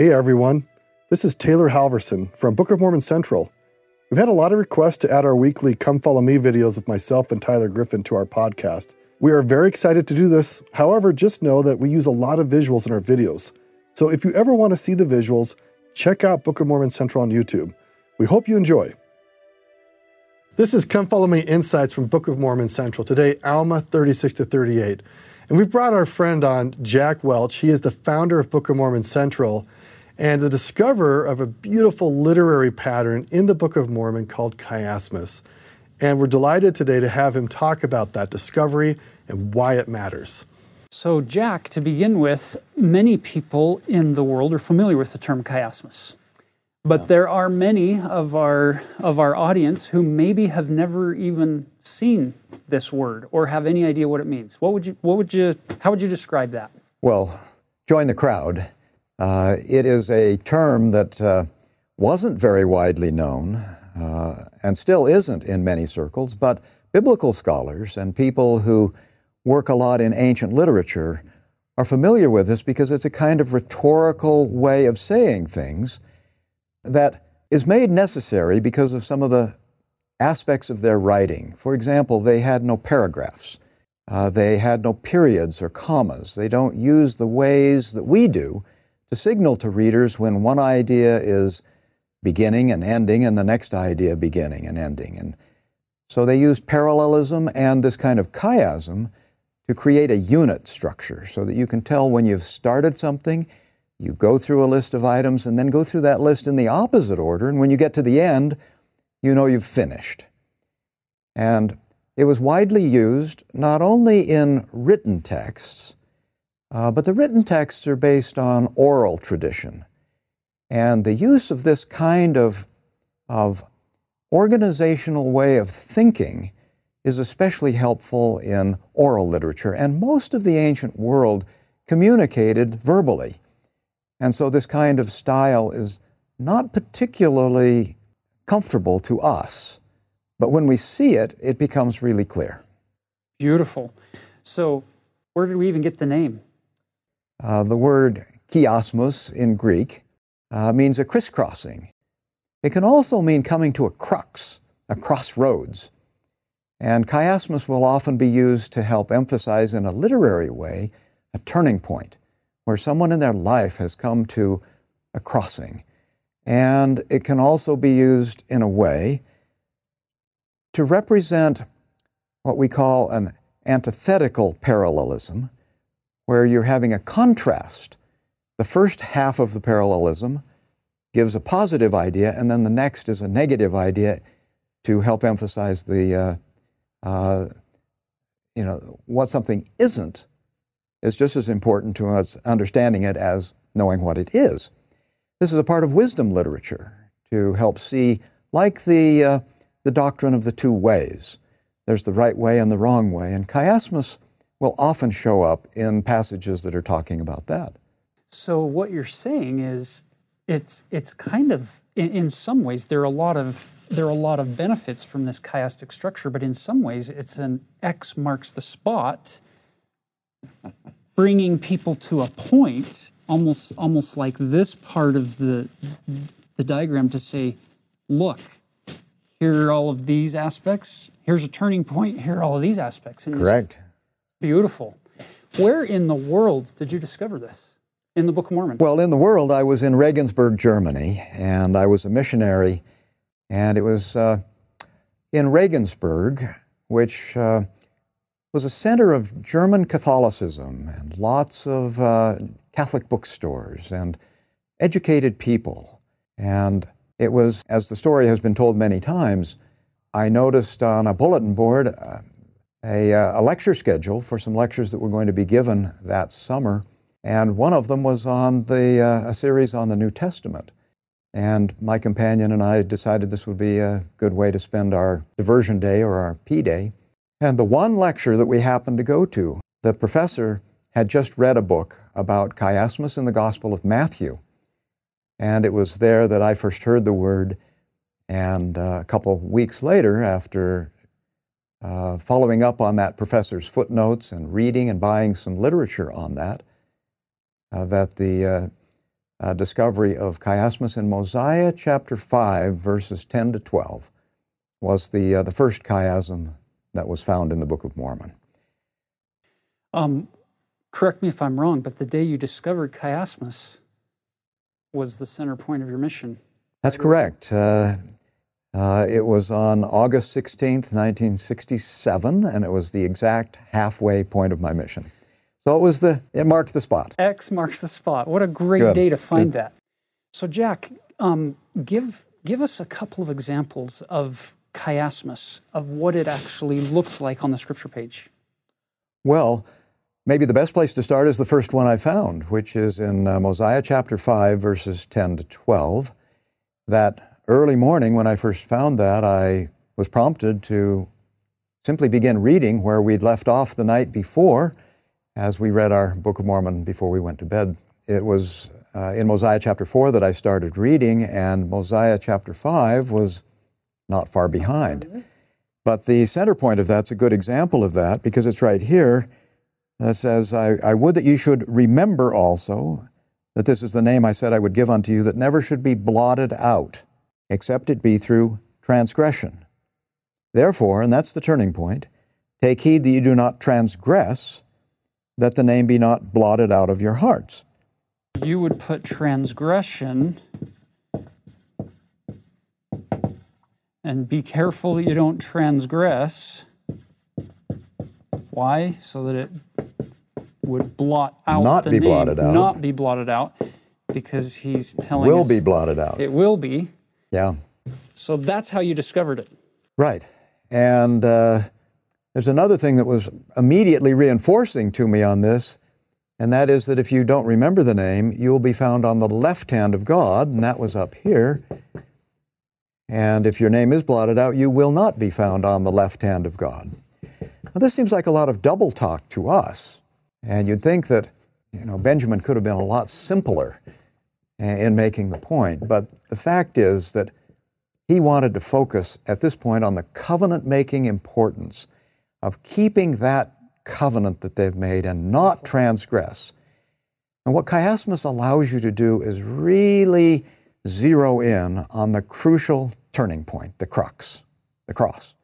Hey everyone, this is Taylor Halverson from Book of Mormon Central. We've had a lot of requests to add our weekly Come Follow Me videos with myself and Tyler Griffin to our podcast. We are very excited to do this. However, just know that we use a lot of visuals in our videos. So if you ever want to see the visuals, check out Book of Mormon Central on YouTube. We hope you enjoy. This is Come Follow Me Insights from Book of Mormon Central. Today, Alma 36 to 38. And we brought our friend on, Jack Welch. He is the founder of Book of Mormon Central and the discoverer of a beautiful literary pattern in the Book of Mormon called chiasmus. And we're delighted today to have him talk about that discovery and why it matters. So, Jack, to begin with, many people in the world are familiar with the term chiasmus. But there are many of our of our audience who maybe have never even seen this word or have any idea what it means. What would you what would you how would you describe that? Well, join the crowd. Uh, it is a term that uh, wasn't very widely known uh, and still isn't in many circles, but biblical scholars and people who work a lot in ancient literature are familiar with this because it's a kind of rhetorical way of saying things that is made necessary because of some of the aspects of their writing. For example, they had no paragraphs. Uh, they had no periods or commas. They don't use the ways that we do to signal to readers when one idea is beginning and ending and the next idea beginning and ending. And so they use parallelism and this kind of chiasm to create a unit structure so that you can tell when you've started something, you go through a list of items and then go through that list in the opposite order. And when you get to the end, you know you've finished. And it was widely used not only in written texts, uh, but the written texts are based on oral tradition. And the use of this kind of, of organizational way of thinking is especially helpful in oral literature. And most of the ancient world communicated verbally. And so this kind of style is not particularly comfortable to us. But when we see it, it becomes really clear. Beautiful. So, where did we even get the name? Uh, the word chiasmus in Greek uh, means a crisscrossing. It can also mean coming to a crux, a crossroads. And chiasmus will often be used to help emphasize in a literary way a turning point where someone in their life has come to a crossing. And it can also be used in a way to represent what we call an antithetical parallelism, where you're having a contrast. The first half of the parallelism gives a positive idea, and then the next is a negative idea to help emphasize the, uh, uh, you know, what something isn't is just as important to us understanding it as knowing what it is. This is a part of wisdom literature to help see, like the, uh, the doctrine of the two ways. There's the right way and the wrong way, and chiasmus will often show up in passages that are talking about that. So what you're saying is it's it's kind of in, in, some ways there are a lot of there are a lot of benefits from this chiastic structure, but in some ways it's an X marks the spot, bringing people to a point, almost almost like this part of the the diagram to say, look, here are all of these aspects. Here's a turning point. Here are all of these aspects. Correct. Beautiful. Where in the world did you discover this? In the Book of Mormon? Well, in the world, I was in Regensburg, Germany, and I was a missionary. And it was uh, in Regensburg, which uh, was a center of German Catholicism and lots of uh, Catholic bookstores and educated people. And it was, as the story has been told many times, I noticed on a bulletin board uh, a, uh, a, lecture schedule for some lectures that were going to be given that summer. And one of them was on the, uh, a series on the New Testament. And my companion and I decided this would be a good way to spend our diversion day or our P day. And the one lecture that we happened to go to, the professor had just read a book about chiasmus in the Gospel of Matthew. And it was there that I first heard the word. And uh, a couple weeks later, after uh, following up on that professor's footnotes and reading and buying some literature on that, uh, that the, uh, uh, discovery of chiasmus in Mosiah chapter 5, verses 10 to 12, was the, uh, the first chiasm that was found in the Book of Mormon. Um, correct me if I'm wrong, but the day you discovered chiasmus was the center point of your mission. That's correct. Uh, uh, it was on August 16th, 1967, and it was the exact halfway point of my mission. So it was the it marked the spot. X marks the spot. What a great Good. day to find Good. that. So Jack, um, give give us a couple of examples of chiasmus of what it actually looks like on the scripture page. Well, maybe the best place to start is the first one I found, which is in uh, Mosiah chapter 5, verses 10 to 12. That early morning when I first found that, I was prompted to simply begin reading where we'd left off the night before as we read our Book of Mormon before we went to bed. It was uh, in Mosiah chapter 4 that I started reading, and Mosiah chapter 5 was not far behind. But the center point of that's a good example of that because it's right here that says, I, I would that you should remember also that this is the name I said I would give unto you that never should be blotted out, except it be through transgression. Therefore, and that's the turning point, take heed that you do not transgress, that the name be not blotted out of your hearts. You would put transgression and be careful that you don't transgress. Why? So that it would blot out Not the be name, blotted out. Not be blotted out, because he's telling Will us Will be blotted out. it will be. Yeah. So that's how you discovered it. Right. And uh, there's another thing that was immediately reinforcing to me on this, and that is that if you don't remember the name, you will be found on the left hand of God, and that was up here. And if your name is blotted out, you will not be found on the left hand of God. Now, this seems like a lot of double talk to us. And you'd think that, you know, Benjamin could have been a lot simpler in making the point. But the fact is that he wanted to focus at this point on the covenant making importance of keeping that covenant that they've made and not transgress. And what chiasmus allows you to do is really zero in on the crucial turning point, the crux, the cross.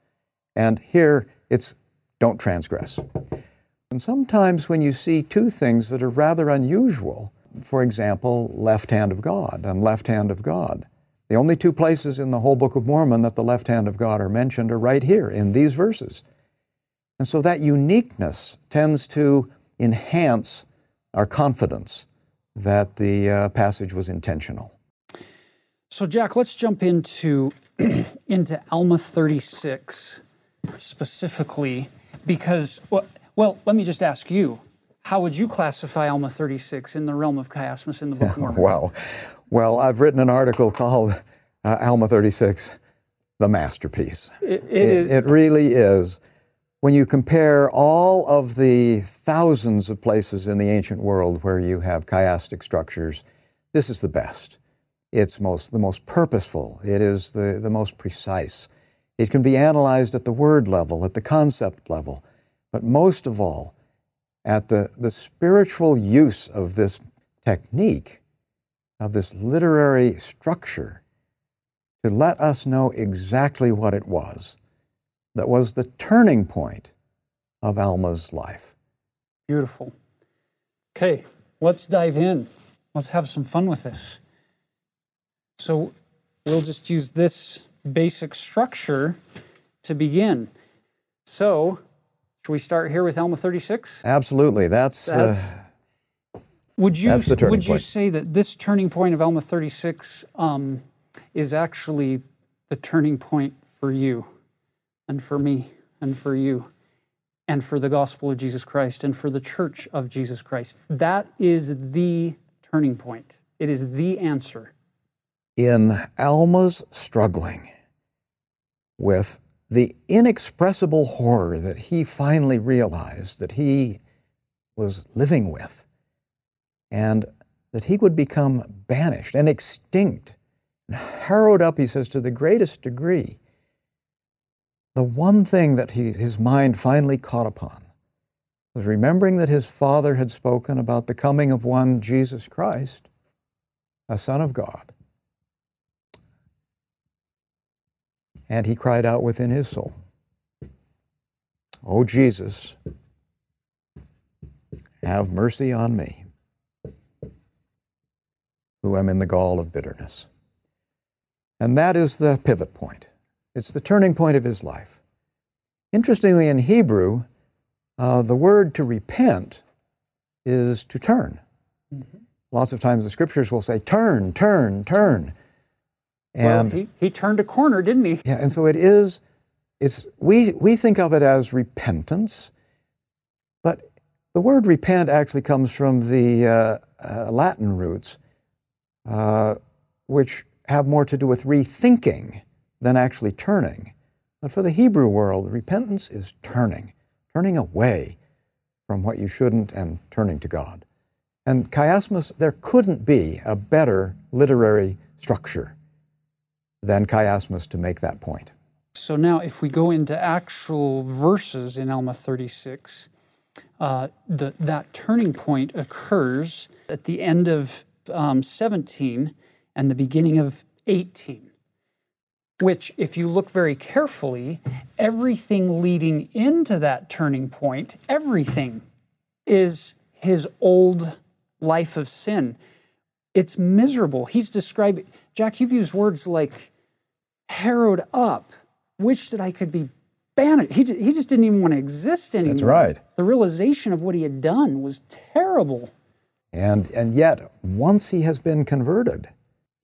And here it's don't transgress. And sometimes when you see two things that are rather unusual, for example, left hand of God and left hand of God, the only two places in the whole Book of Mormon that the left hand of God are mentioned are right here in these verses. And so that uniqueness tends to enhance our confidence that the uh, passage was intentional. So Jack, let's jump into into Alma 36 specifically because well, well, let me just ask you, how would you classify Alma 36 in the realm of chiasmus in the Book of Mormon? Wow. Well, I've written an article called uh, Alma 36, the masterpiece. It- it it, it really is. When you compare all of the thousands of places in the ancient world where you have chiastic structures, this is the best. It's most, the most purposeful. It is the, the most precise. It can be analyzed at the word level, at the concept level, but most of all, at the, the spiritual use of this technique, of this literary structure, to let us know exactly what it was that was the turning point of Alma's life. Beautiful. Okay, let's dive in. Let's have some fun with this. So we'll just use this basic structure to begin. So, should we start here with Alma 36? Absolutely. That's, uh, Would you That's the turning would you say that this turning point of Alma 36 um, is actually the turning point for you and for me and for you and for the gospel of Jesus Christ and for the church of Jesus Christ? That is the turning point. It is the answer. in Alma's struggling with the inexpressible horror that he finally realized that he was living with, and that he would become banished and extinct and harrowed up, he says, to the greatest degree. The one thing that he, his mind finally caught upon was remembering that his father had spoken about the coming of one Jesus Christ a son of God. And he cried out within his soul, Oh Jesus, have mercy on me, who am in the gall of bitterness. And that is the pivot point. It's the turning point of his life. Interestingly, in Hebrew, uh, the word to repent is to turn. Mm-hmm. Lots of times the scriptures will say, turn, turn, turn. And well, he, he turned a corner, didn't he? Yeah, and so it is, it's, we, we think of it as repentance, but the word repent actually comes from the uh, uh, Latin roots, uh, which have more to do with rethinking than actually turning. But for the Hebrew world, repentance is turning, turning away from what you shouldn't and turning to God. And chiasmus, there couldn't be a better literary structure than chiasmus to make that point. So now, if we go into actual verses in Alma 36, uh, the, that turning point occurs at the end of um, 17 and the beginning of 18, which, if you look very carefully, everything leading into that turning point, everything is his old life of sin. It's miserable. He's describing, Jack, you've used words like harrowed up, wish that I could be banished. He, he just didn't even want to exist anymore. That's right. The realization of what he had done was terrible. And, and yet, once he has been converted,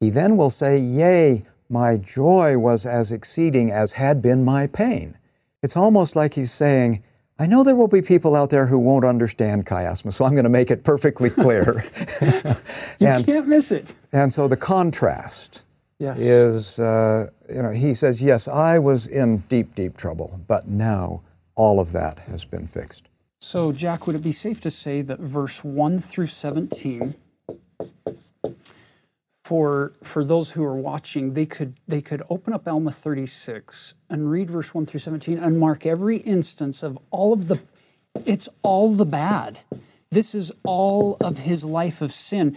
he then will say, Yea, my joy was as exceeding as had been my pain. It's almost like he's saying, I know there will be people out there who won't understand chiasmus, so I'm going to make it perfectly clear. you and, can't miss it. And so the contrast yes. is, uh, you know, he says, Yes, I was in deep, deep trouble, but now all of that has been fixed. So, Jack, would it be safe to say that verse 1 through 17 for for those who are watching, they could they could open up Alma 36 and read verse 1 through 17 and mark every instance of all of the it's all the bad. This is all of his life of sin.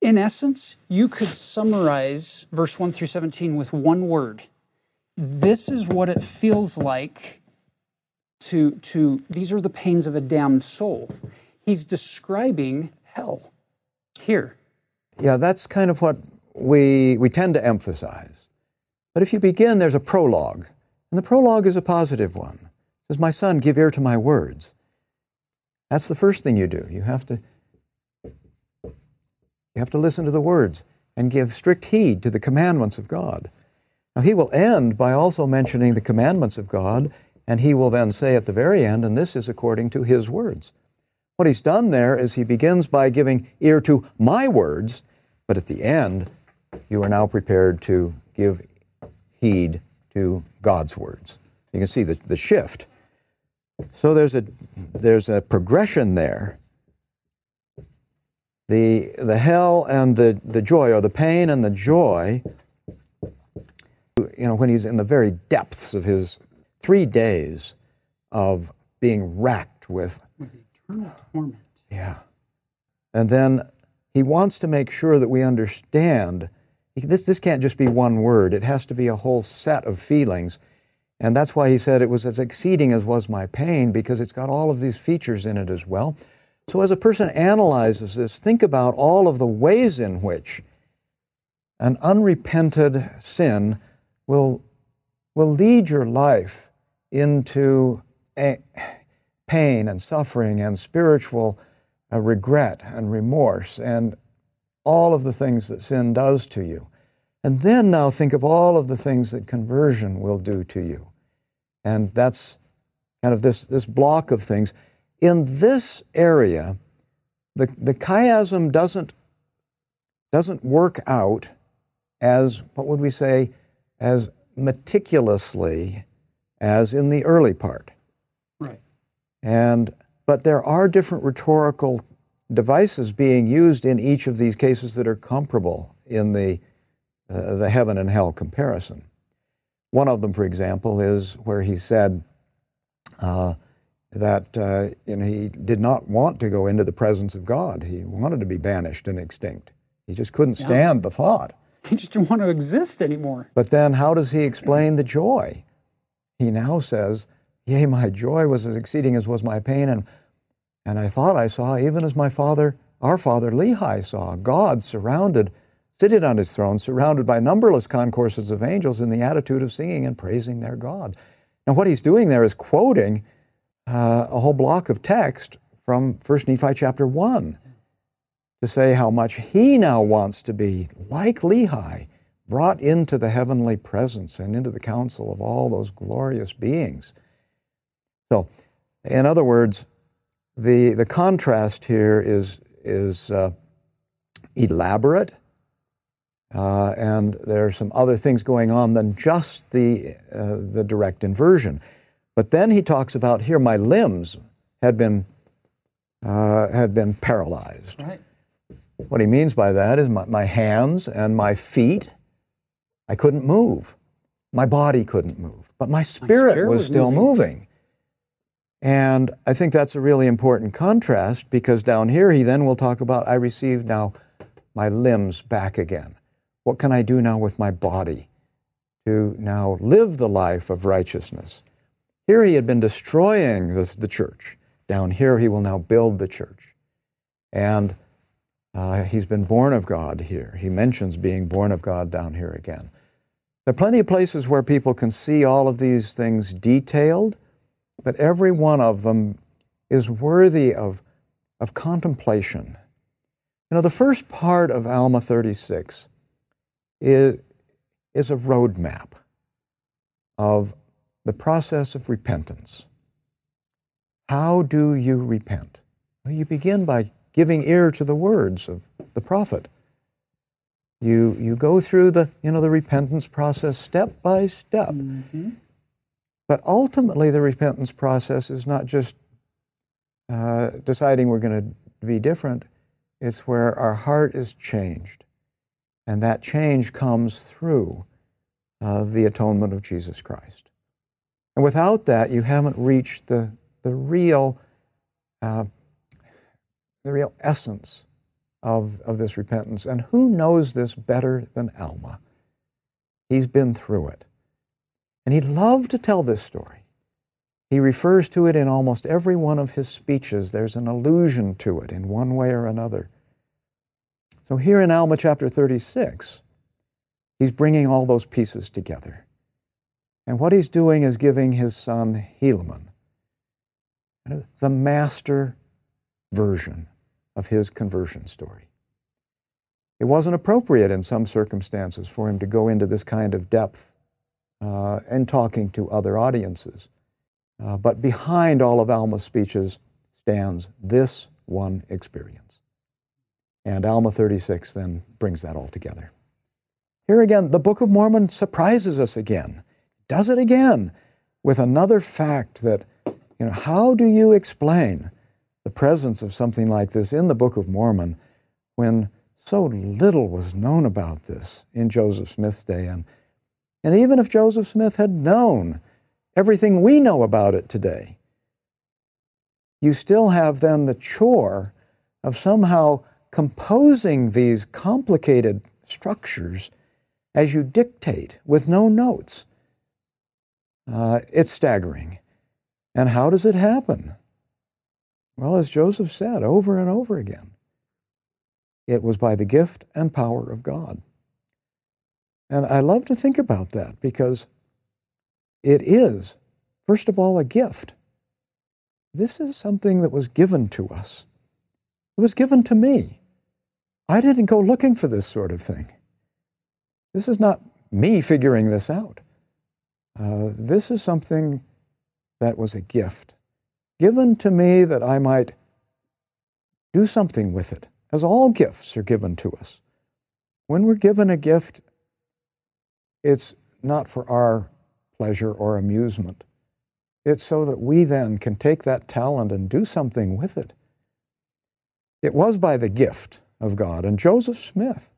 In essence, you could summarize verse 1 through 17 with one word. This is what it feels like to, to these are the pains of a damned soul. He's describing hell here. Yeah, that's kind of what we, we tend to emphasize. But if you begin, there's a prologue, and the prologue is a positive one. It says, My son, give ear to my words. That's the first thing you do. You have to, have to listen to the words and give strict heed to the commandments of God. Now, he will end by also mentioning the commandments of God, and he will then say at the very end, and this is according to his words. What he's done there is he begins by giving ear to my words, but at the end, you are now prepared to give heed to God's words. You can see the, the shift. So there's a, there's a progression there. The, the hell and the, the joy, or the pain and the joy, you know, when he's in the very depths of his three days of being racked with, with eternal torment. Yeah. And then he wants to make sure that we understand this, this can't just be one word, it has to be a whole set of feelings. And that's why he said it was as exceeding as was my pain, because it's got all of these features in it as well. So, as a person analyzes this, think about all of the ways in which an unrepented sin will, will lead your life into pain and suffering and spiritual uh, regret and remorse and all of the things that sin does to you. And then now think of all of the things that conversion will do to you. And that's kind of this, this block of things. In this area, the, the chiasm doesn't, doesn't work out as, what would we say, as meticulously as in the early part. Right. And but there are different rhetorical devices being used in each of these cases that are comparable in the, uh, the heaven and hell comparison. One of them, for example, is where he said uh, that uh, you know, he did not want to go into the presence of God. He wanted to be banished and extinct. He just couldn't stand the thought. He just didn't want to exist anymore. But then, how does he explain the joy? He now says, Yea, my joy was as exceeding as was my pain, and, and I thought I saw, even as my father, our father Lehi saw, God surrounded, seated on his throne, surrounded by numberless concourses of angels in the attitude of singing and praising their God. Now, what he's doing there is quoting uh, a whole block of text from 1 Nephi chapter 1 to say how much he now wants to be like Lehi, brought into the heavenly presence and into the council of all those glorious beings. So, in other words, the, the contrast here is, is uh, elaborate, uh, and there are some other things going on than just the, uh, the direct inversion. But then he talks about here, my limbs had been, uh, had been paralyzed. Right. What he means by that is my, my hands and my feet, I couldn't move. My body couldn't move, but my spirit, spirit was, was still moving. moving. And I think that's a really important contrast because down here he then will talk about I received now my limbs back again. What can I do now with my body to now live the life of righteousness? Here he had been destroying this, the church. Down here he will now build the church. And uh, he's been born of God here. He mentions being born of God down here again. There are plenty of places where people can see all of these things detailed, but every one of them is worthy of, of contemplation. You know, the first part of Alma 36 is, is a roadmap of the process of repentance. How do you repent? Well, you begin by giving ear to the words of the prophet. You, you go through the, you know, the repentance process step by step. But ultimately, the repentance process is not just uh, deciding we're going to be different, it's where our heart is changed. And that change comes through uh, the atonement of Jesus Christ. And without that, you haven't reached the, the real uh, the real essence of, of this repentance. And who knows this better than Alma? He's been through it. And he'd love to tell this story. He refers to it in almost every one of his speeches. There's an allusion to it in one way or another. So here in Alma chapter 36, he's bringing all those pieces together. And what he's doing is giving his son Helaman the master version of his conversion story. It wasn't appropriate in some circumstances for him to go into this kind of depth uh, in talking to other audiences. Uh, but behind all of Alma's speeches stands this one experience. And Alma 36 then brings that all together. Here again, the Book of Mormon surprises us again, does it again with another fact that, you know, how do you explain the presence of something like this in the Book of Mormon when so little was known about this in Joseph Smith's day? And, and even if Joseph Smith had known everything we know about it today, you still have then the chore of somehow composing these complicated structures as you dictate with no notes. Uh, it's staggering. And how does it happen? Well, as Joseph said over and over again, it was by the gift and power of God. And I love to think about that because it is, first of all, a gift. This is something that was given to us. It was given to me. I didn't go looking for this sort of thing. This is not me figuring this out. Uh, this is something that was a gift given to me that I might do something with it, as all gifts are given to us. When we're given a gift, it's not for our pleasure or amusement. It's so that we then can take that talent and do something with it. It was by the gift of God. And Joseph Smith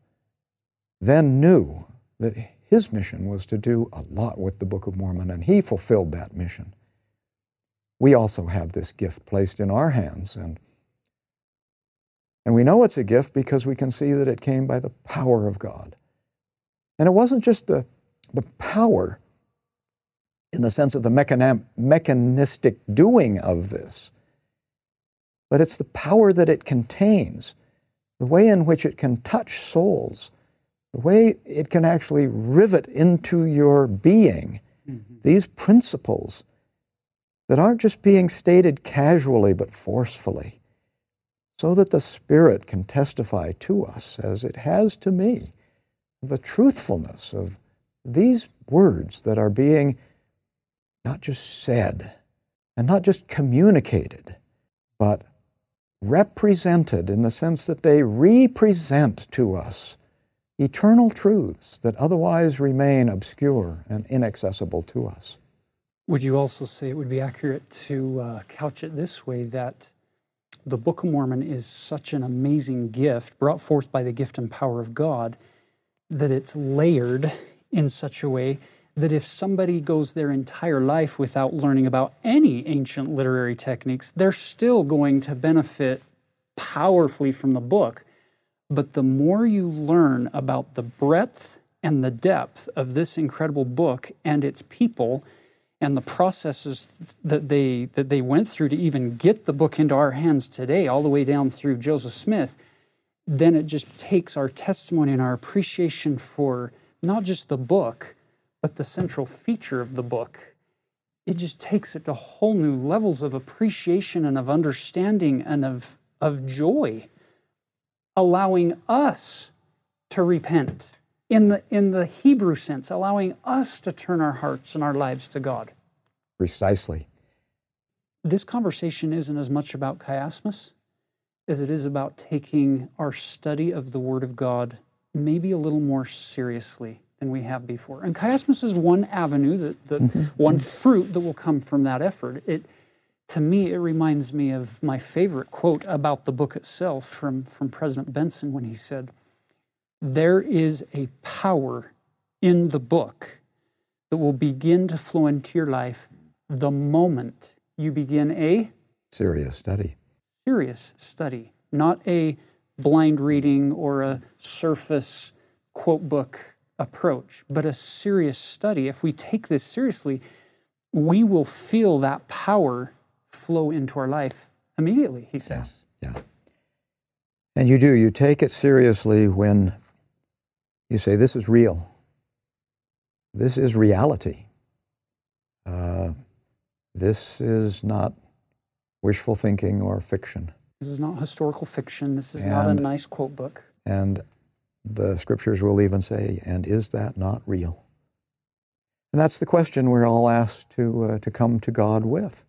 then knew that his mission was to do a lot with the Book of Mormon, and he fulfilled that mission. We also have this gift placed in our hands, and And we know it's a gift because we can see that it came by the power of God. And it wasn't just the, the power in the sense of the mechan- mechanistic doing of this, but it's the power that it contains, the way in which it can touch souls, the way it can actually rivet into your being mm-hmm. these principles that aren't just being stated casually but forcefully so that the Spirit can testify to us, as it has to me, the truthfulness of these words that are being not just said and not just communicated, but represented in the sense that they represent to us eternal truths that otherwise remain obscure and inaccessible to us. Would you also say it would be accurate to uh, couch it this way that the Book of Mormon is such an amazing gift brought forth by the gift and power of God that it's layered in such a way that if somebody goes their entire life without learning about any ancient literary techniques, they're still going to benefit powerfully from the book. But the more you learn about the breadth and the depth of this incredible book and its people, and the processes that they that they went through to even get the book into our hands today, all the way down through Joseph Smith, then it just takes our testimony and our appreciation for not just the book, but the central feature of the book. It just takes it to whole new levels of appreciation and of understanding and of, of joy, allowing us to repent in the, in the Hebrew sense, allowing us to turn our hearts and our lives to God. Precisely. This conversation isn't as much about chiasmus as it is about taking our study of the Word of God maybe a little more seriously than we have before. And chiasmus is one avenue, that, that mm-hmm. one fruit that will come from that effort. It, to me, it reminds me of my favorite quote about the book itself from, from President Benson when he said, there is a power in the book that will begin to flow into your life the moment you begin a serious study. Serious study, not a blind reading or a surface quote book approach, but a serious study. If we take this seriously, we will feel that power flow into our life immediately, he says. Yeah. yeah. And you do. You take it seriously when you say, This is real. This is reality. Uh, this is not wishful thinking or fiction. This is not historical fiction. This is and, not a nice quote book. And the scriptures will even say, and is that not real? And that's the question we're all asked to, uh, to come to God with.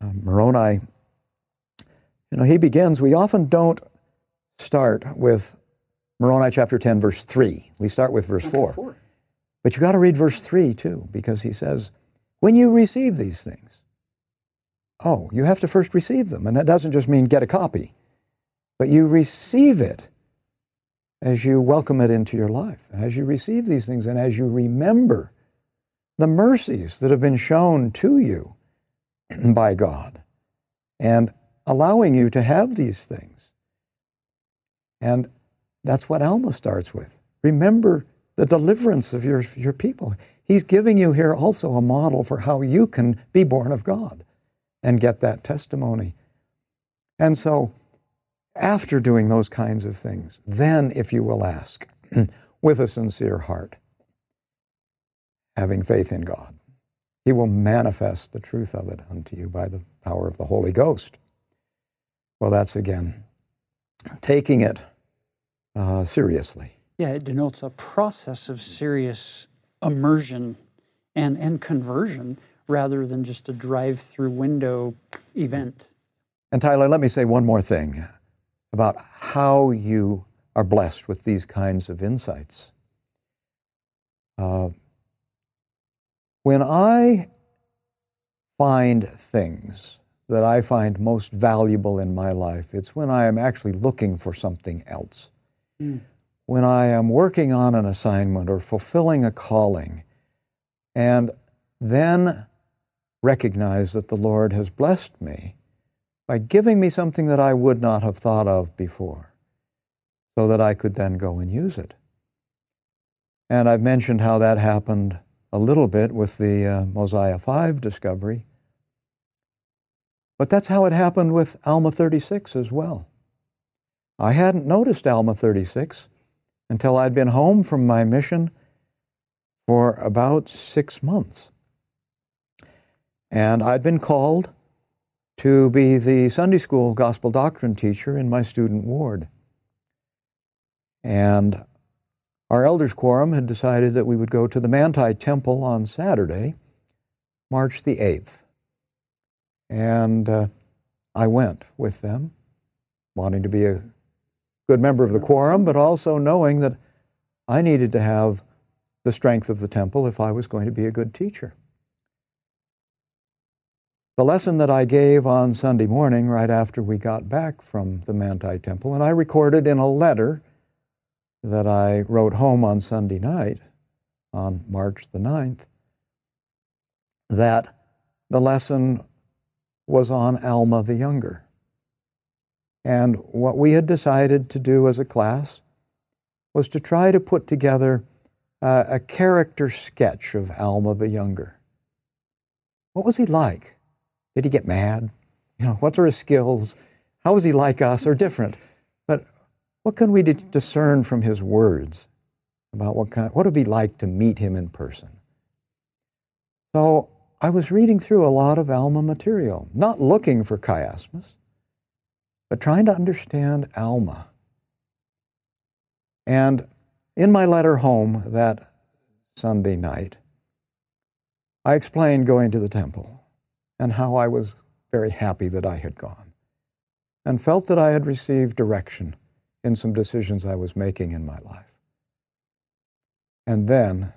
Um, Moroni, you know, he begins, we often don't start with Moroni chapter 10, verse 3. We start with verse 4. 4. But you got to read verse 3 too, because he says, when you receive these things, oh, you have to first receive them. And that doesn't just mean get a copy, but you receive it as you welcome it into your life, as you receive these things, and as you remember the mercies that have been shown to you by God and allowing you to have these things. And that's what Alma starts with. Remember the deliverance of your, your people. He's giving you here also a model for how you can be born of God and get that testimony. And so, after doing those kinds of things, then, if you will ask with a sincere heart, having faith in God, He will manifest the truth of it unto you by the power of the Holy Ghost. Well, that's again taking it uh, seriously. Yeah, it denotes a process of serious immersion and, and conversion rather than just a drive through window event. And Tyler, let me say one more thing about how you are blessed with these kinds of insights. Uh, when I find things that I find most valuable in my life, it's when I am actually looking for something else. Mm. When I am working on an assignment or fulfilling a calling, and then recognize that the Lord has blessed me by giving me something that I would not have thought of before, so that I could then go and use it. And I've mentioned how that happened a little bit with the uh, Mosiah 5 discovery. But that's how it happened with Alma 36 as well. I hadn't noticed Alma 36 until I'd been home from my mission for about six months. And I'd been called to be the Sunday school gospel doctrine teacher in my student ward. And our elders' quorum had decided that we would go to the Manti Temple on Saturday, March the 8th. And uh, I went with them, wanting to be a good member of the quorum, but also knowing that I needed to have the strength of the temple if I was going to be a good teacher. The lesson that I gave on Sunday morning, right after we got back from the Manti Temple, and I recorded in a letter that I wrote home on Sunday night, on March the 9th, that the lesson was on Alma the Younger. And what we had decided to do as a class was to try to put together uh, a character sketch of Alma the Younger. What was he like? Did he get mad? You know, what are his skills? How was he like us or different? What can we discern from his words about what kind, what it would be like to meet him in person? So I was reading through a lot of Alma material, not looking for chiasmus, but trying to understand Alma. And in my letter home that Sunday night, I explained going to the temple and how I was very happy that I had gone, and felt that I had received direction in some decisions I was making in my life. And then,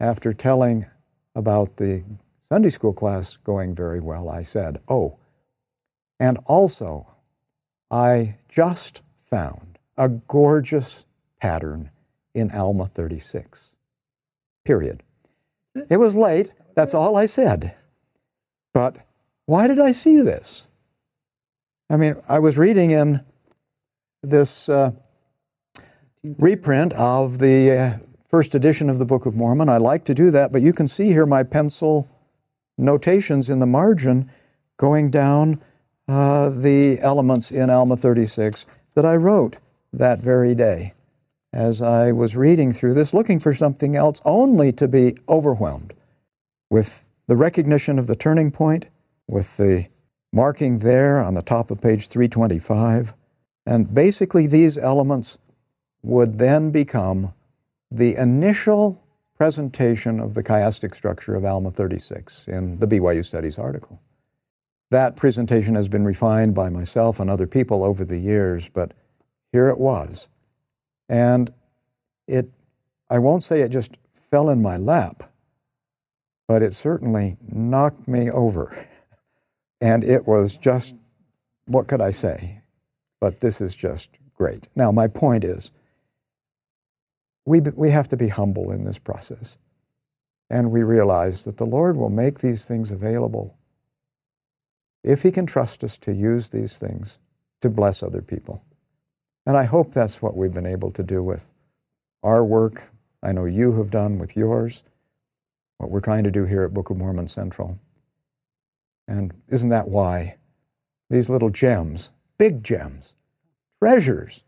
after telling about the Sunday school class going very well, I said, Oh, and also, I just found a gorgeous pattern in Alma 36. Period. It was late. That's all I said. But why did I see this? I mean, I was reading in this uh, reprint of the uh, first edition of the Book of Mormon. I like to do that, but you can see here my pencil notations in the margin going down uh, the elements in Alma 36 that I wrote that very day as I was reading through this, looking for something else, only to be overwhelmed with the recognition of the turning point with the marking there on the top of page 325. And basically, these elements would then become the initial presentation of the chiastic structure of Alma 36 in the BYU Studies article. That presentation has been refined by myself and other people over the years, but here it was. And it, I won't say it just fell in my lap, but it certainly knocked me over. And it was just, what could I say? But this is just great. Now, my point is, we, we have to be humble in this process. And we realize that the Lord will make these things available if He can trust us to use these things to bless other people. And I hope that's what we've been able to do with our work. I know you have done with yours what we're trying to do here at Book of Mormon Central. And isn't that why these little gems, big gems, treasures,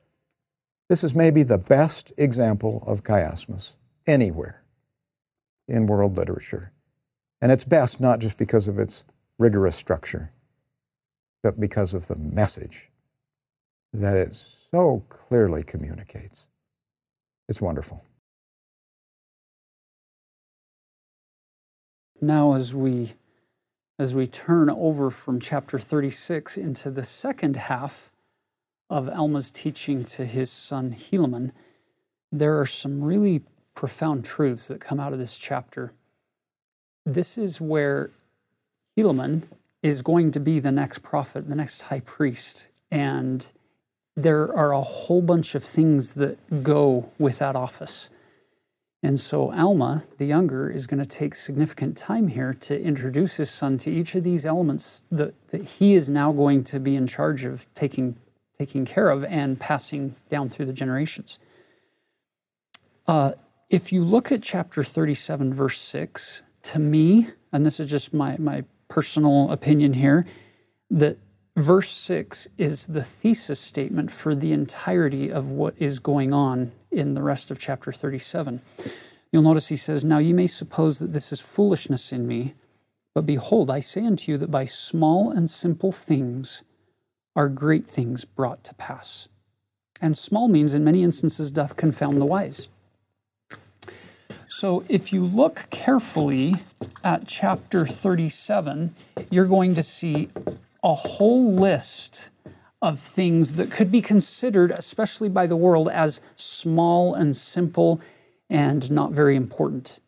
this is maybe the best example of chiasmus anywhere in world literature. And it's best not just because of its rigorous structure, but because of the message that it so clearly communicates. It's wonderful. now as we as we turn over from chapter 36 into the second half of Alma's teaching to his son Helaman, there are some really profound truths that come out of this chapter. This is where Helaman is going to be the next prophet, the next high priest, and there are a whole bunch of things that go with that office. And so Alma, the younger, is going to take significant time here to introduce his son to each of these elements that, that he is now going to be in charge of taking, taking care of and passing down through the generations. Uh, if you look at chapter 37, verse 6, to me, and this is just my, my personal opinion here, that verse 6 is the thesis statement for the entirety of what is going on in the rest of chapter 37. You'll notice he says, Now you may suppose that this is foolishness in me, but behold, I say unto you that by small and simple things are great things brought to pass. And small means in many instances doth confound the wise. So if you look carefully at chapter 37, you're going to see a whole list of things that could be considered, especially by the world, as small and simple and not very important.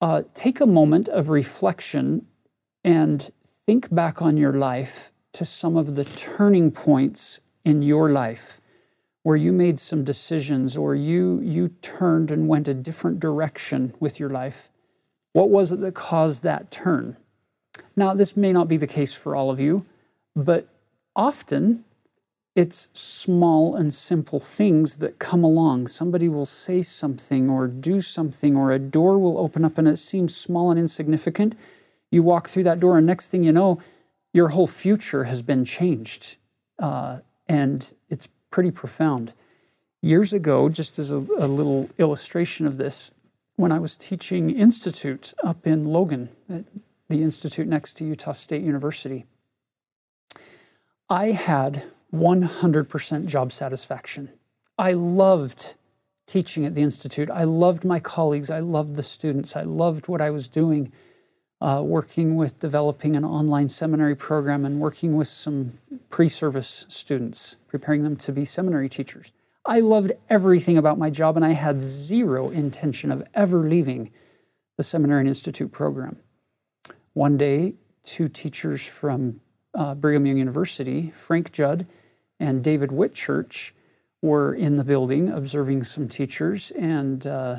Uh, take a moment of reflection and think back on your life to some of the turning points in your life where you made some decisions or you you turned and went a different direction with your life what was it that caused that turn now this may not be the case for all of you but often it's small and simple things that come along. Somebody will say something or do something, or a door will open up and it seems small and insignificant. You walk through that door, and next thing you know, your whole future has been changed. Uh, and it's pretty profound. Years ago, just as a, a little illustration of this, when I was teaching Institute up in Logan, at the Institute next to Utah State University, I had 100% job satisfaction. I loved teaching at the Institute. I loved my colleagues. I loved the students. I loved what I was doing, uh, working with developing an online seminary program and working with some pre service students, preparing them to be seminary teachers. I loved everything about my job, and I had zero intention of ever leaving the Seminary and Institute program. One day, two teachers from uh, Brigham Young University, Frank Judd and David Whitchurch were in the building observing some teachers, and uh,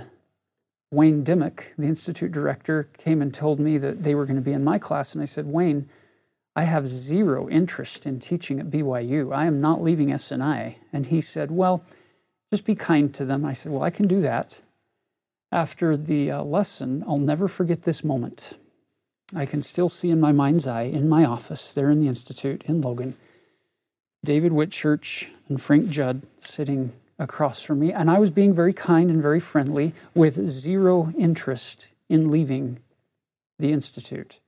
Wayne Dimmock, the institute director, came and told me that they were going to be in my class. And I said, Wayne, I have zero interest in teaching at BYU. I am not leaving S&I. And he said, Well, just be kind to them. I said, Well, I can do that. After the uh, lesson, I'll never forget this moment. I can still see in my mind's eye in my office there in the Institute in Logan David Whitchurch and Frank Judd sitting across from me, and I was being very kind and very friendly with zero interest in leaving the Institute.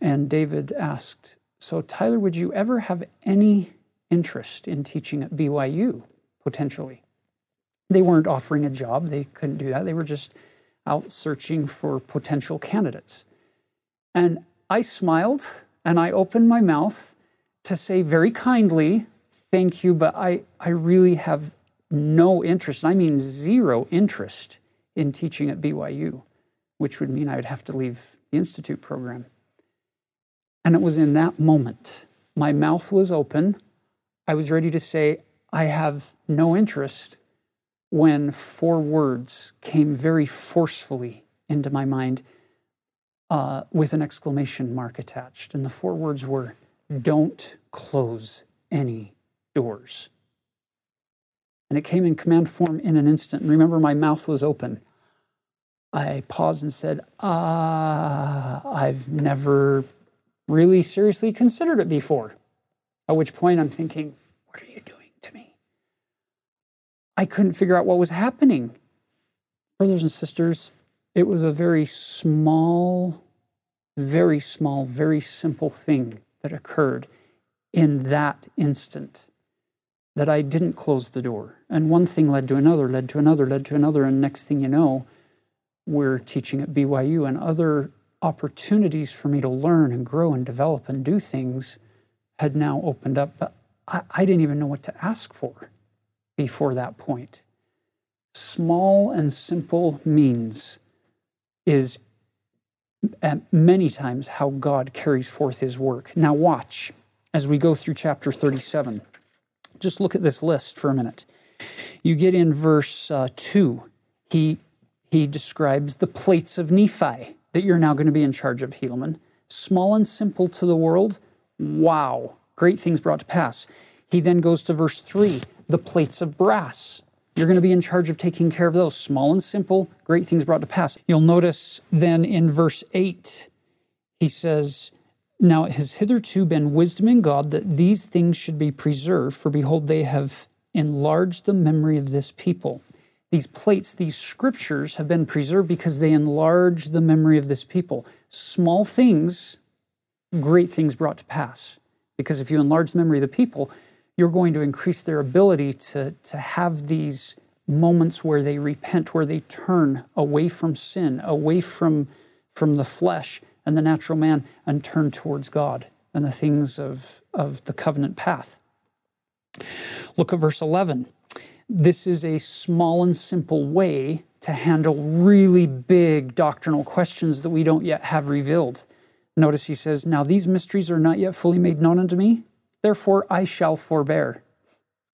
And David asked, So, Tyler, would you ever have any interest in teaching at BYU potentially? They weren't offering a job, they couldn't do that. They were just out searching for potential candidates. And I smiled and I opened my mouth to say very kindly, thank you, but I, I really have no interest, I mean zero interest in teaching at BYU, which would mean I would have to leave the Institute program. And it was in that moment, my mouth was open. I was ready to say, I have no interest, when four words came very forcefully into my mind uh, with an exclamation mark attached. And the four words were, Don't close any doors. And it came in command form in an instant. And remember, my mouth was open. I paused and said, Ah, I've never really seriously considered it before. At which point I'm thinking, What are you doing to me? I couldn't figure out what was happening. Brothers and sisters, it was a very small, very small, very simple thing that occurred in that instant that I didn't close the door. And one thing led to another, led to another, led to another. And next thing you know, we're teaching at BYU and other opportunities for me to learn and grow and develop and do things had now opened up. But I, I didn't even know what to ask for before that point. Small and simple means is many times how God carries forth his work. Now, watch as we go through chapter 37. Just look at this list for a minute. You get in verse uh, 2, He, he describes the plates of Nephi that you're now going to be in charge of, Helaman. Small and simple to the world. Wow. Great things brought to pass. He then goes to verse 3 the plates of brass. You're going to be in charge of taking care of those. Small and simple, great things brought to pass. You'll notice then in verse 8, he says, Now it has hitherto been wisdom in God that these things should be preserved, for behold, they have enlarged the memory of this people. These plates, these scriptures have been preserved because they enlarge the memory of this people. Small things, great things brought to pass. Because if you enlarge the memory of the people, you're going to increase their ability to, to have these moments where they repent, where they turn away from sin, away from, from the flesh and the natural man, and turn towards God and the things of, of the covenant path. Look at verse 11. This is a small and simple way to handle really big doctrinal questions that we don't yet have revealed. Notice he says, Now these mysteries are not yet fully made known unto me, therefore I shall forbear.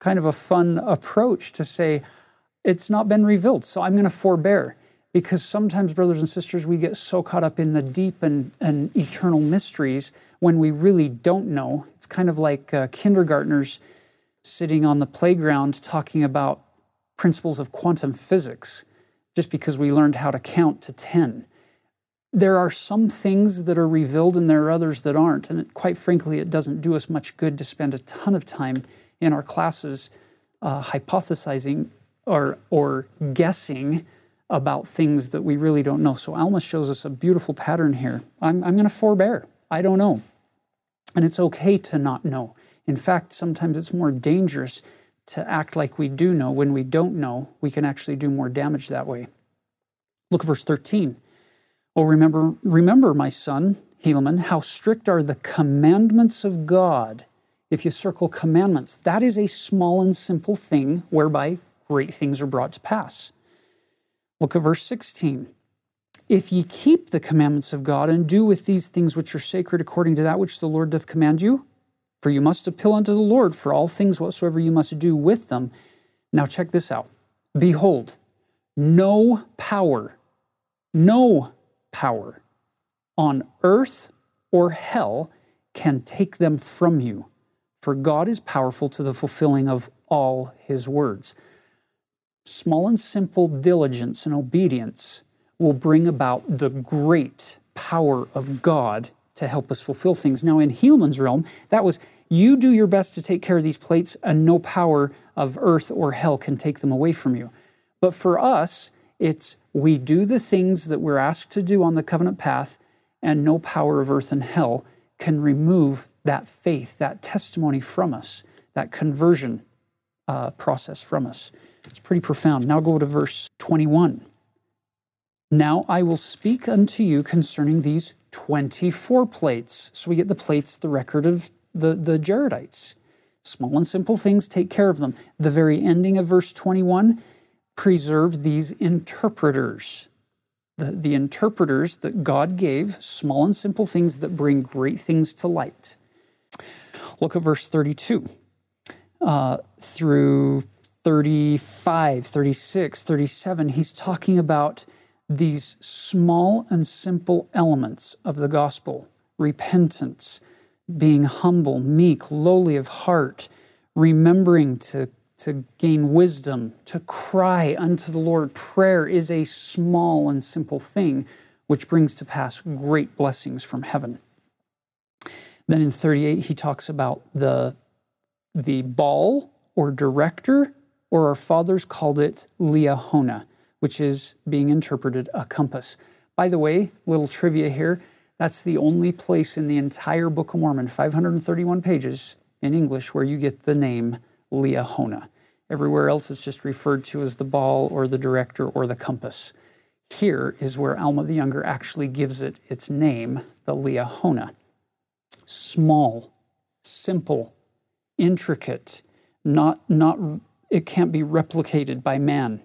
Kind of a fun approach to say, it's not been revealed, so I'm going to forbear. Because sometimes, brothers and sisters, we get so caught up in the deep and, and eternal mysteries when we really don't know. It's kind of like uh, kindergartners sitting on the playground talking about principles of quantum physics just because we learned how to count to 10 there are some things that are revealed and there are others that aren't. And it, quite frankly, it doesn't do us much good to spend a ton of time in our classes uh, hypothesizing or, or guessing about things that we really don't know. So Alma shows us a beautiful pattern here. I'm, I'm going to forbear. I don't know. And it's okay to not know. In fact, sometimes it's more dangerous to act like we do know. When we don't know, we can actually do more damage that way. Look at verse 13. Oh, remember, remember, my son, Helaman, how strict are the commandments of God. If you circle commandments, that is a small and simple thing whereby great things are brought to pass. Look at verse 16. If ye keep the commandments of God and do with these things which are sacred according to that which the Lord doth command you, for you must appeal unto the Lord for all things whatsoever you must do with them. Now, check this out. Behold, no power, no power on earth or hell can take them from you, for God is powerful to the fulfilling of all his words. Small and simple diligence and obedience will bring about the great power of God to help us fulfill things. Now, in Helaman's realm, that was you do your best to take care of these plates, and no power of earth or hell can take them away from you. But for us, it's we do the things that we're asked to do on the covenant path, and no power of earth and hell can remove that faith, that testimony from us, that conversion uh, process from us. It's pretty profound. Now go to verse 21. Now I will speak unto you concerning these 24 plates. So we get the plates, the record of the, the Jaredites. Small and simple things, take care of them. The very ending of verse 21 preserved these interpreters. The, the interpreters that God gave, small and simple things that bring great things to light. Look at verse 32 uh, through 35, 36, 37. He's talking about these small and simple elements of the gospel repentance, being humble, meek, lowly of heart, remembering to to gain wisdom, to cry unto the Lord. Prayer is a small and simple thing which brings to pass great blessings from heaven. Then in 38, he talks about the, the ball or director, or our fathers called it liahona, which is being interpreted a compass. By the way, little trivia here that's the only place in the entire Book of Mormon, 531 pages in English, where you get the name Liahona. Everywhere else it's just referred to as the ball or the director or the compass. Here is where Alma the Younger actually gives it its name, the Liahona. Small, simple, intricate, not, not, it can't be replicated by man.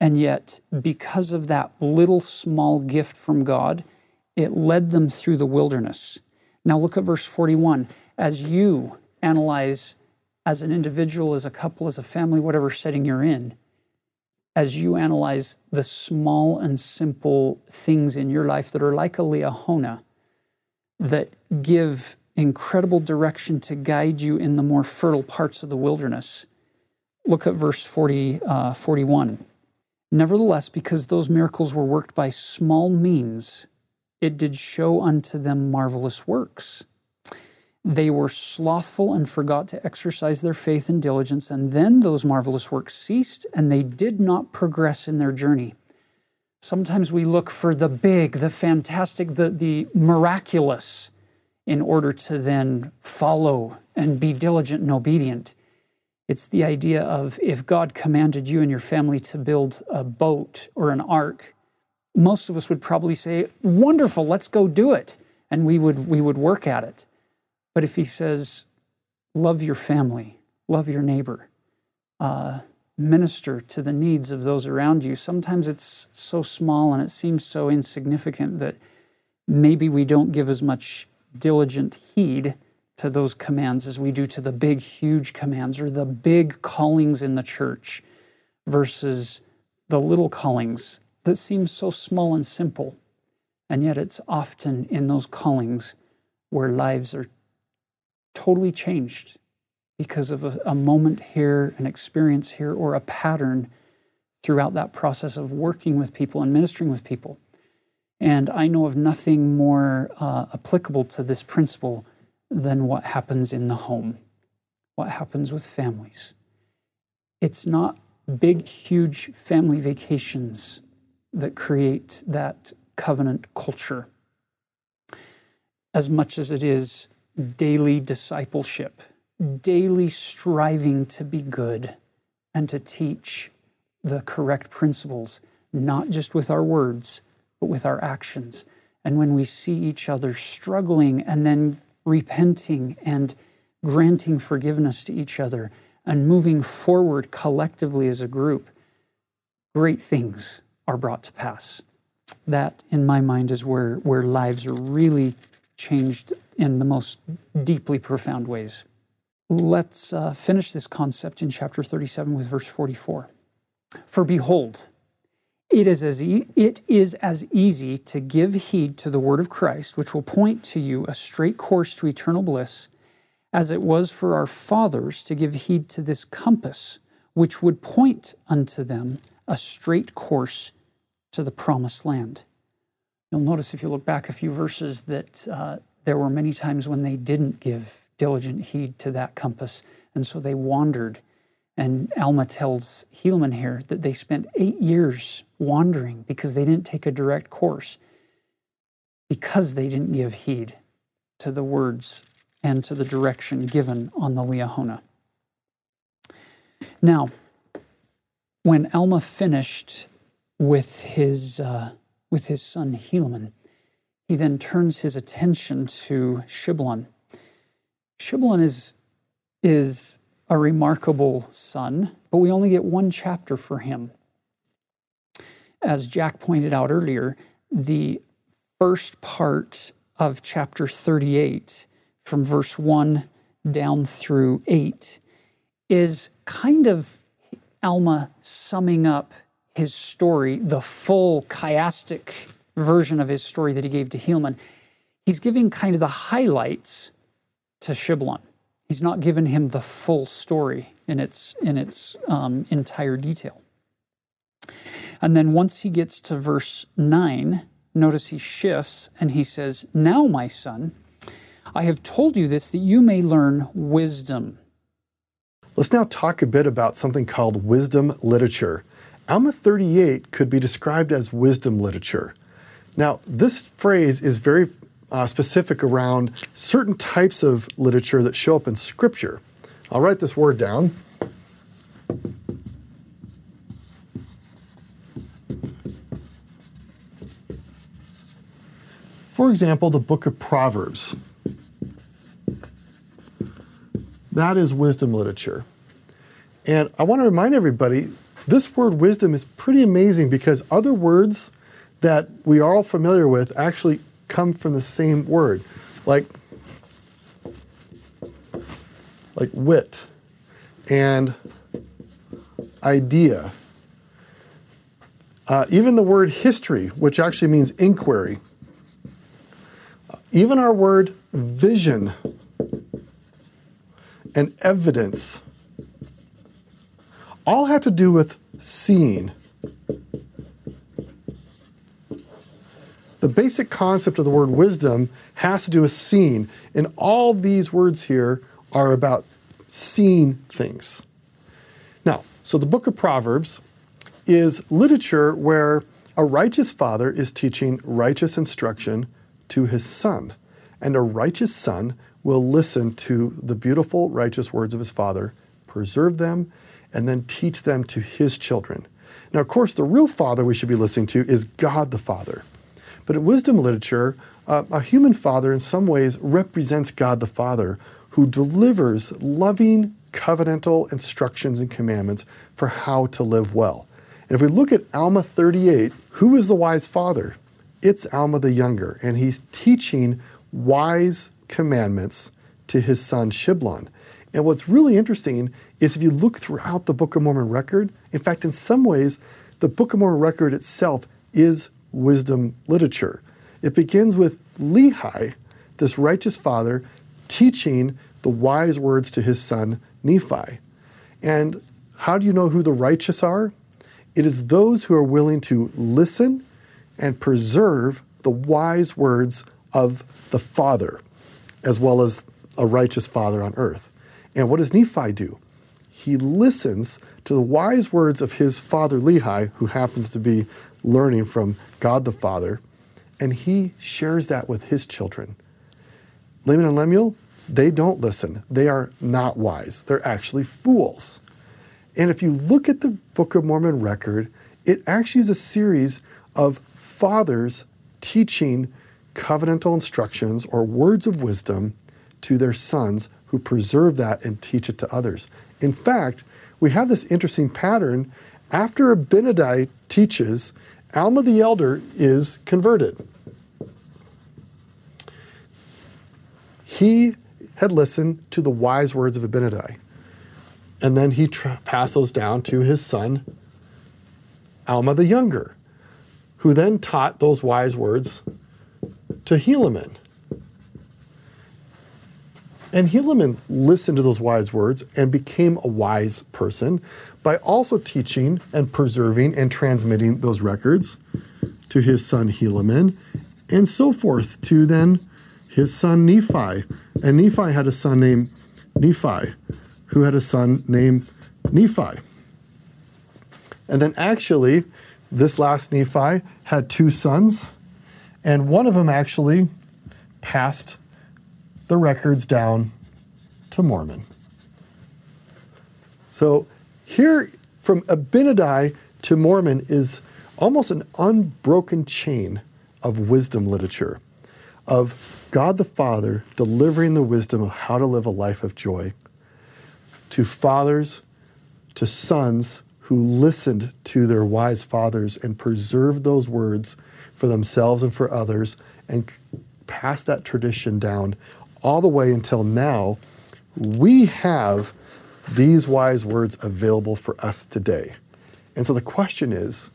And yet, because of that little small gift from God, it led them through the wilderness. Now, look at verse 41. As you analyze as an individual, as a couple, as a family, whatever setting you're in, as you analyze the small and simple things in your life that are like a liahona that give incredible direction to guide you in the more fertile parts of the wilderness. Look at verse 40, uh, 41. Nevertheless, because those miracles were worked by small means, it did show unto them marvelous works. They were slothful and forgot to exercise their faith and diligence, and then those marvelous works ceased, and they did not progress in their journey. Sometimes we look for the big, the fantastic, the, the miraculous in order to then follow and be diligent and obedient. It's the idea of if God commanded you and your family to build a boat or an ark, most of us would probably say, Wonderful, let's go do it. And we would, we would work at it. But if he says, love your family, love your neighbor, uh, minister to the needs of those around you, sometimes it's so small and it seems so insignificant that maybe we don't give as much diligent heed to those commands as we do to the big, huge commands or the big callings in the church versus the little callings that seem so small and simple. And yet, it's often in those callings where lives are totally changed because of a, a, moment here, an experience here, or a pattern throughout that process of working with people and ministering with people. And I know of nothing more uh, applicable to this principle than what happens in the home, what happens with families. It's not big, huge family vacations that create that covenant culture as much as it is daily discipleship, daily striving to be good and to teach the correct principles, not just with our words, but with our actions. And when we see each other struggling and then repenting and granting forgiveness to each other and moving forward collectively as a group, great things are brought to pass. That, in my mind, is where, where lives really changed in the most deeply profound ways. Let's uh, finish this concept in chapter 37 with verse 44. For behold, it is, as e- it is as easy to give heed to the word of Christ, which will point to you a straight course to eternal bliss, as it was for our fathers to give heed to this compass, which would point unto them a straight course to the promised land. You'll notice if you look back a few verses that uh, there were many times when they didn't give diligent heed to that compass, and so they wandered. And Alma tells Helaman here that they spent eight years wandering because they didn't take a direct course, because they didn't give heed to the words and to the direction given on the Liahona. Now, when Alma finished with his uh, with his son Helaman, he then turns his attention to Shiblon. Shiblon is, is a remarkable son, but we only get one chapter for him. As Jack pointed out earlier, the first part of chapter 38, from verse 1 down through 8, is kind of Alma summing up his story, the full chiastic version of his story that he gave to Helaman. He's giving kind of the highlights to Shiblon. He's not given him the full story in its in its um, entire detail. And then once he gets to verse nine, notice he shifts and he says, "Now, my son, I have told you this that you may learn wisdom." Let's now talk a bit about something called wisdom literature. Alma 38 could be described as wisdom literature. Now, this phrase is very uh, specific around certain types of literature that show up in Scripture. I'll write this word down. For example, the book of Proverbs. That is wisdom literature. And I want to remind everybody this word wisdom is pretty amazing because other words that we are all familiar with actually come from the same word, like like wit and idea. Uh, even the word history, which actually means inquiry. Even our word vision and evidence all have to do with seeing. The basic concept of the word wisdom has to do with seeing, and all these words here are about seeing things. Now, so the book of Proverbs is literature where a righteous father is teaching righteous instruction to his son, and a righteous son will listen to the beautiful, righteous words of his father, preserve them, and then teach them to his children. Now, of course, the real father we should be listening to is God the Father. But in wisdom literature, uh, a human father in some ways represents God the Father, who delivers loving, covenantal instructions and commandments for how to live well. And if we look at Alma 38, who is the wise father? It's Alma the younger, and he's teaching wise commandments to his son Shiblon. And what's really interesting is if you look throughout the Book of Mormon record, in fact, in some ways, the Book of Mormon record itself is wisdom literature. It begins with Lehi, this righteous father, teaching the wise words to his son Nephi. And how do you know who the righteous are? It is those who are willing to listen and preserve the wise words of the Father, as well as a righteous Father on earth. And what does Nephi do? He listens to the wise words of his father Lehi, who happens to be learning from God the Father, and he shares that with his children. Laman and Lemuel, they don't listen. They are not wise. They're actually fools. And if you look at the Book of Mormon record, it actually is a series of fathers teaching covenantal instructions or words of wisdom to their sons who preserve that and teach it to others. In fact, we have this interesting pattern. After Abinadi teaches, Alma the elder is converted. He had listened to the wise words of Abinadi. And then he passes down to his son, Alma the younger, who then taught those wise words to Helaman. And Helaman listened to those wise words and became a wise person by also teaching and preserving and transmitting those records to his son Helaman and so forth to then his son Nephi. And Nephi had a son named Nephi, who had a son named Nephi. And then actually, this last Nephi had two sons, and one of them actually passed the records down to Mormon. So here from Abinadi to Mormon is almost an unbroken chain of wisdom literature, of God the Father delivering the wisdom of how to live a life of joy to fathers, to sons who listened to their wise fathers and preserved those words for themselves and for others and passed that tradition down all the way until now, we have these wise words available for us today. And so the question is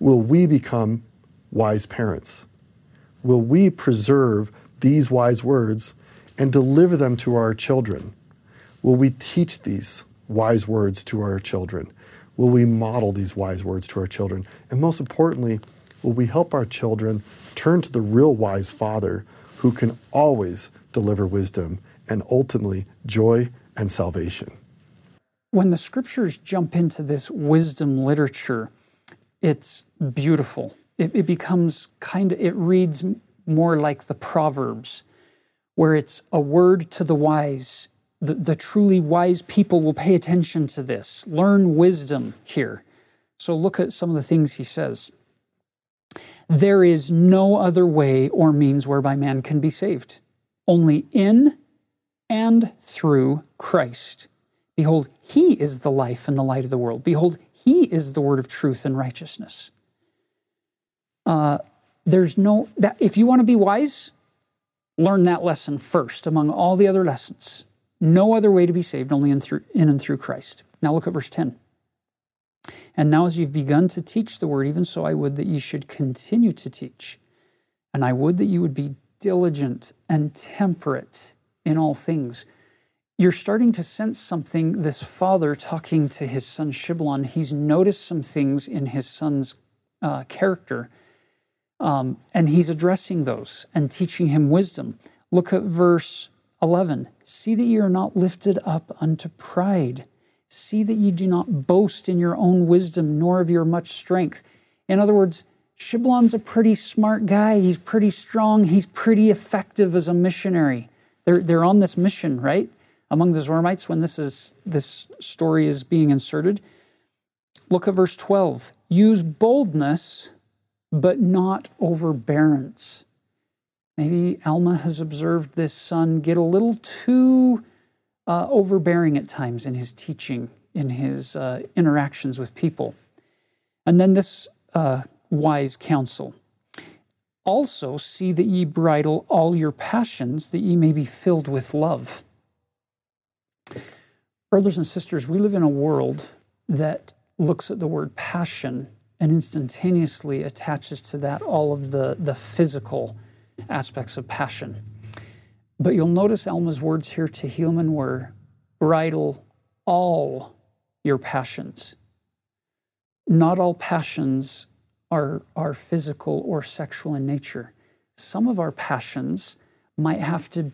will we become wise parents? Will we preserve these wise words and deliver them to our children? Will we teach these wise words to our children? Will we model these wise words to our children? And most importantly, will we help our children turn to the real wise father who can always deliver wisdom and ultimately joy and salvation. When the scriptures jump into this wisdom literature, it's beautiful. It, it becomes kind of, it reads more like the Proverbs, where it's a word to the wise. The, the truly wise people will pay attention to this, learn wisdom here. So look at some of the things he says. There is no other way or means whereby man can be saved only in and through Christ. Behold, he is the life and the light of the world. Behold, he is the word of truth and righteousness. Uh, there's no that if you want to be wise, learn that lesson first among all the other lessons. No other way to be saved, only in, through, in and through Christ. Now look at verse 10. And now, as you've begun to teach the word, even so, I would that you should continue to teach. And I would that you would be diligent and temperate in all things. You're starting to sense something, this father talking to his son Shiblon, he's noticed some things in his son's uh, character, um, and he's addressing those and teaching him wisdom. Look at verse 11. See that ye are not lifted up unto pride. See that ye do not boast in your own wisdom, nor of your much strength. In other words, Shiblon's a pretty smart guy. He's pretty strong. He's pretty effective as a missionary. They're, they're on this mission, right? Among the Zoramites, when this is this story is being inserted. Look at verse 12. Use boldness, but not overbearance. Maybe Alma has observed this son get a little too uh, overbearing at times in his teaching, in his uh, interactions with people. And then this uh, wise counsel. Also, see that ye bridle all your passions, that ye may be filled with love. Brothers and sisters, we live in a world that looks at the word passion and instantaneously attaches to that all of the, the physical aspects of passion. But you'll notice Alma's words here to Helaman were bridle all your passions. Not all passions are, are physical or sexual in nature. Some of our passions might have to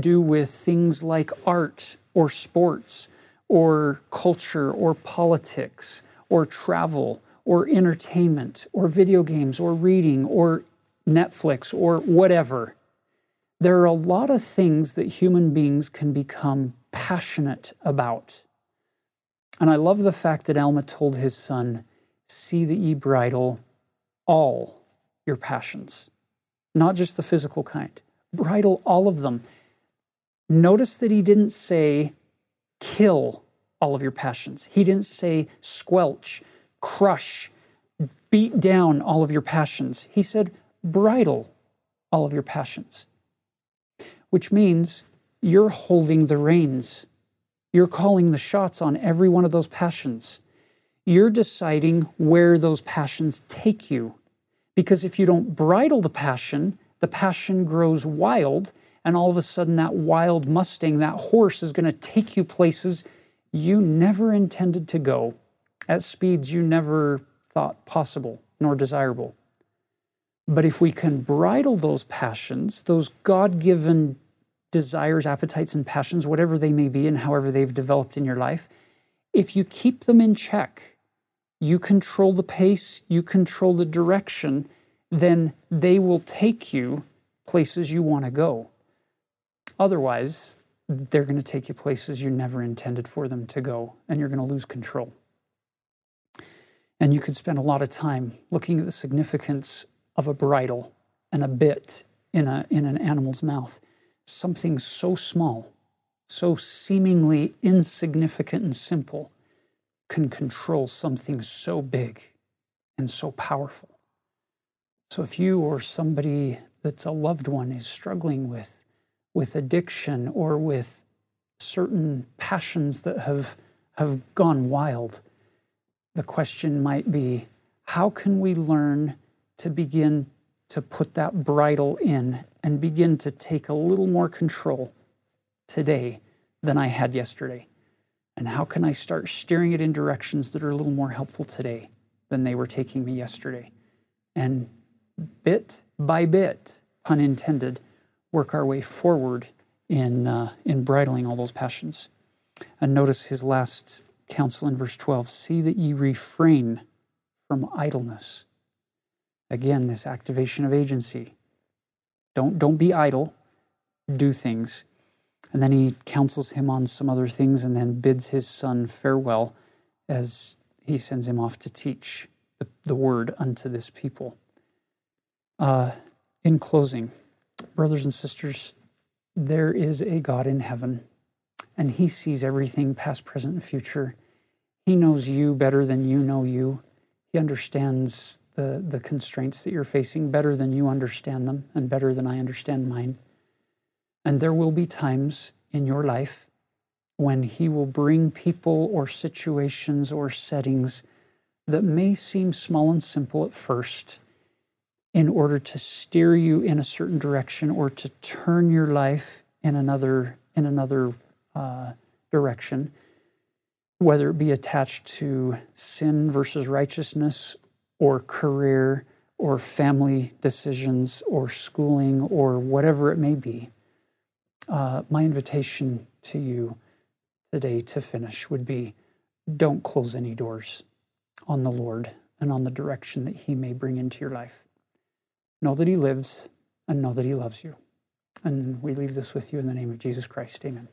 do with things like art or sports or culture or politics or travel or entertainment or video games or reading or Netflix or whatever. There are a lot of things that human beings can become passionate about. And I love the fact that Alma told his son, See that ye bridle all your passions, not just the physical kind. Bridle all of them. Notice that he didn't say kill all of your passions. He didn't say squelch, crush, beat down all of your passions. He said bridle all of your passions, which means you're holding the reins. You're calling the shots on every one of those passions. You're deciding where those passions take you. Because if you don't bridle the passion, the passion grows wild, and all of a sudden, that wild Mustang, that horse, is going to take you places you never intended to go at speeds you never thought possible nor desirable. But if we can bridle those passions, those God given desires, appetites, and passions, whatever they may be and however they've developed in your life, if you keep them in check, you control the pace, you control the direction, then they will take you places you want to go. Otherwise, they're going to take you places you never intended for them to go, and you're going to lose control. And you could spend a lot of time looking at the significance of a bridle and a bit in, a, in an animal's mouth. Something so small, so seemingly insignificant and simple, can control something so big and so powerful. So if you or somebody that's a loved one is struggling with with addiction or with certain passions that have have gone wild, the question might be how can we learn to begin to put that bridle in and begin to take a little more control today than I had yesterday? And how can I start steering it in directions that are a little more helpful today than they were taking me yesterday? And bit by bit, pun intended, work our way forward in, uh, in bridling all those passions. And notice his last counsel in verse 12 see that ye refrain from idleness. Again, this activation of agency. Don't, don't be idle, do things. And then he counsels him on some other things and then bids his son farewell as he sends him off to teach the, the word unto this people. Uh, in closing, brothers and sisters, there is a God in heaven, and He sees everything past, present, and future. He knows you better than you know you. He understands the, the constraints that you're facing better than you understand them, and better than I understand mine. And there will be times in your life when He will bring people or situations or settings that may seem small and simple at first in order to steer you in a certain direction or to turn your life in another in another uh, direction whether it be attached to sin versus righteousness or career or family decisions or schooling or whatever it may be, uh, my invitation to you today to finish would be don't close any doors on the Lord and on the direction that He may bring into your life. Know that He lives and know that He loves you. And we leave this with you in the name of Jesus Christ. Amen.